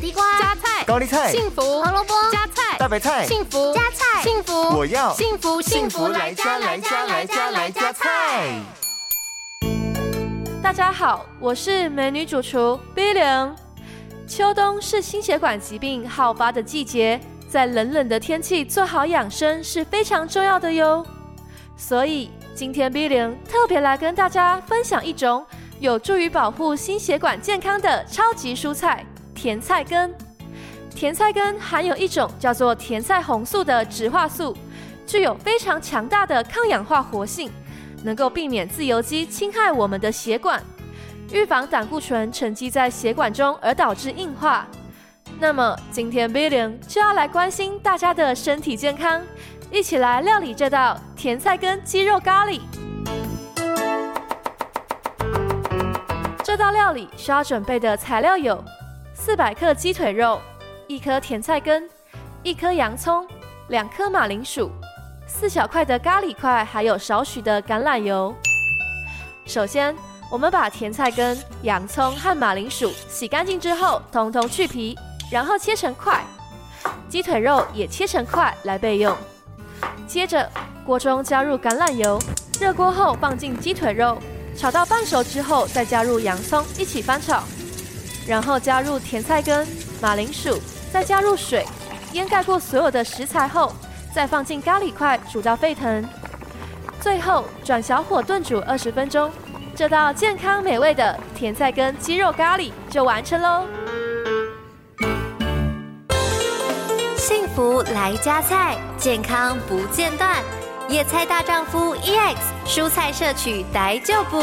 地瓜、加菜、高丽菜、幸福、胡萝卜、加菜、大白菜、幸福、加菜、幸福，我要幸福幸福来加来加来加来加菜。大家好，我是美女主厨 Billion。秋冬是心血管疾病好发的季节，在冷冷的天气做好养生是非常重要的哟。所以今天 Billion 特别来跟大家分享一种有助于保护心血管健康的超级蔬菜——甜菜根。甜菜根含有一种叫做甜菜红素的植化素，具有非常强大的抗氧化活性，能够避免自由基侵害我们的血管，预防胆固醇沉积在血管中而导致硬化。那么今天 Billion 就要来关心大家的身体健康，一起来料理这道甜菜根鸡肉咖喱。这道料理需要准备的材料有：四百克鸡腿肉。一颗甜菜根，一颗洋葱，两颗马铃薯，四小块的咖喱块，还有少许的橄榄油。首先，我们把甜菜根、洋葱和马铃薯洗干净之后，统统去皮，然后切成块。鸡腿肉也切成块来备用。接着，锅中加入橄榄油，热锅后放进鸡腿肉，炒到半熟之后，再加入洋葱一起翻炒，然后加入甜菜根、马铃薯。再加入水，淹盖过所有的食材后，再放进咖喱块煮到沸腾，最后转小火炖煮二十分钟，这道健康美味的甜菜根鸡肉咖喱就完成喽。幸福来加菜，健康不间断，野菜大丈夫 EX，蔬菜摄取逮就补。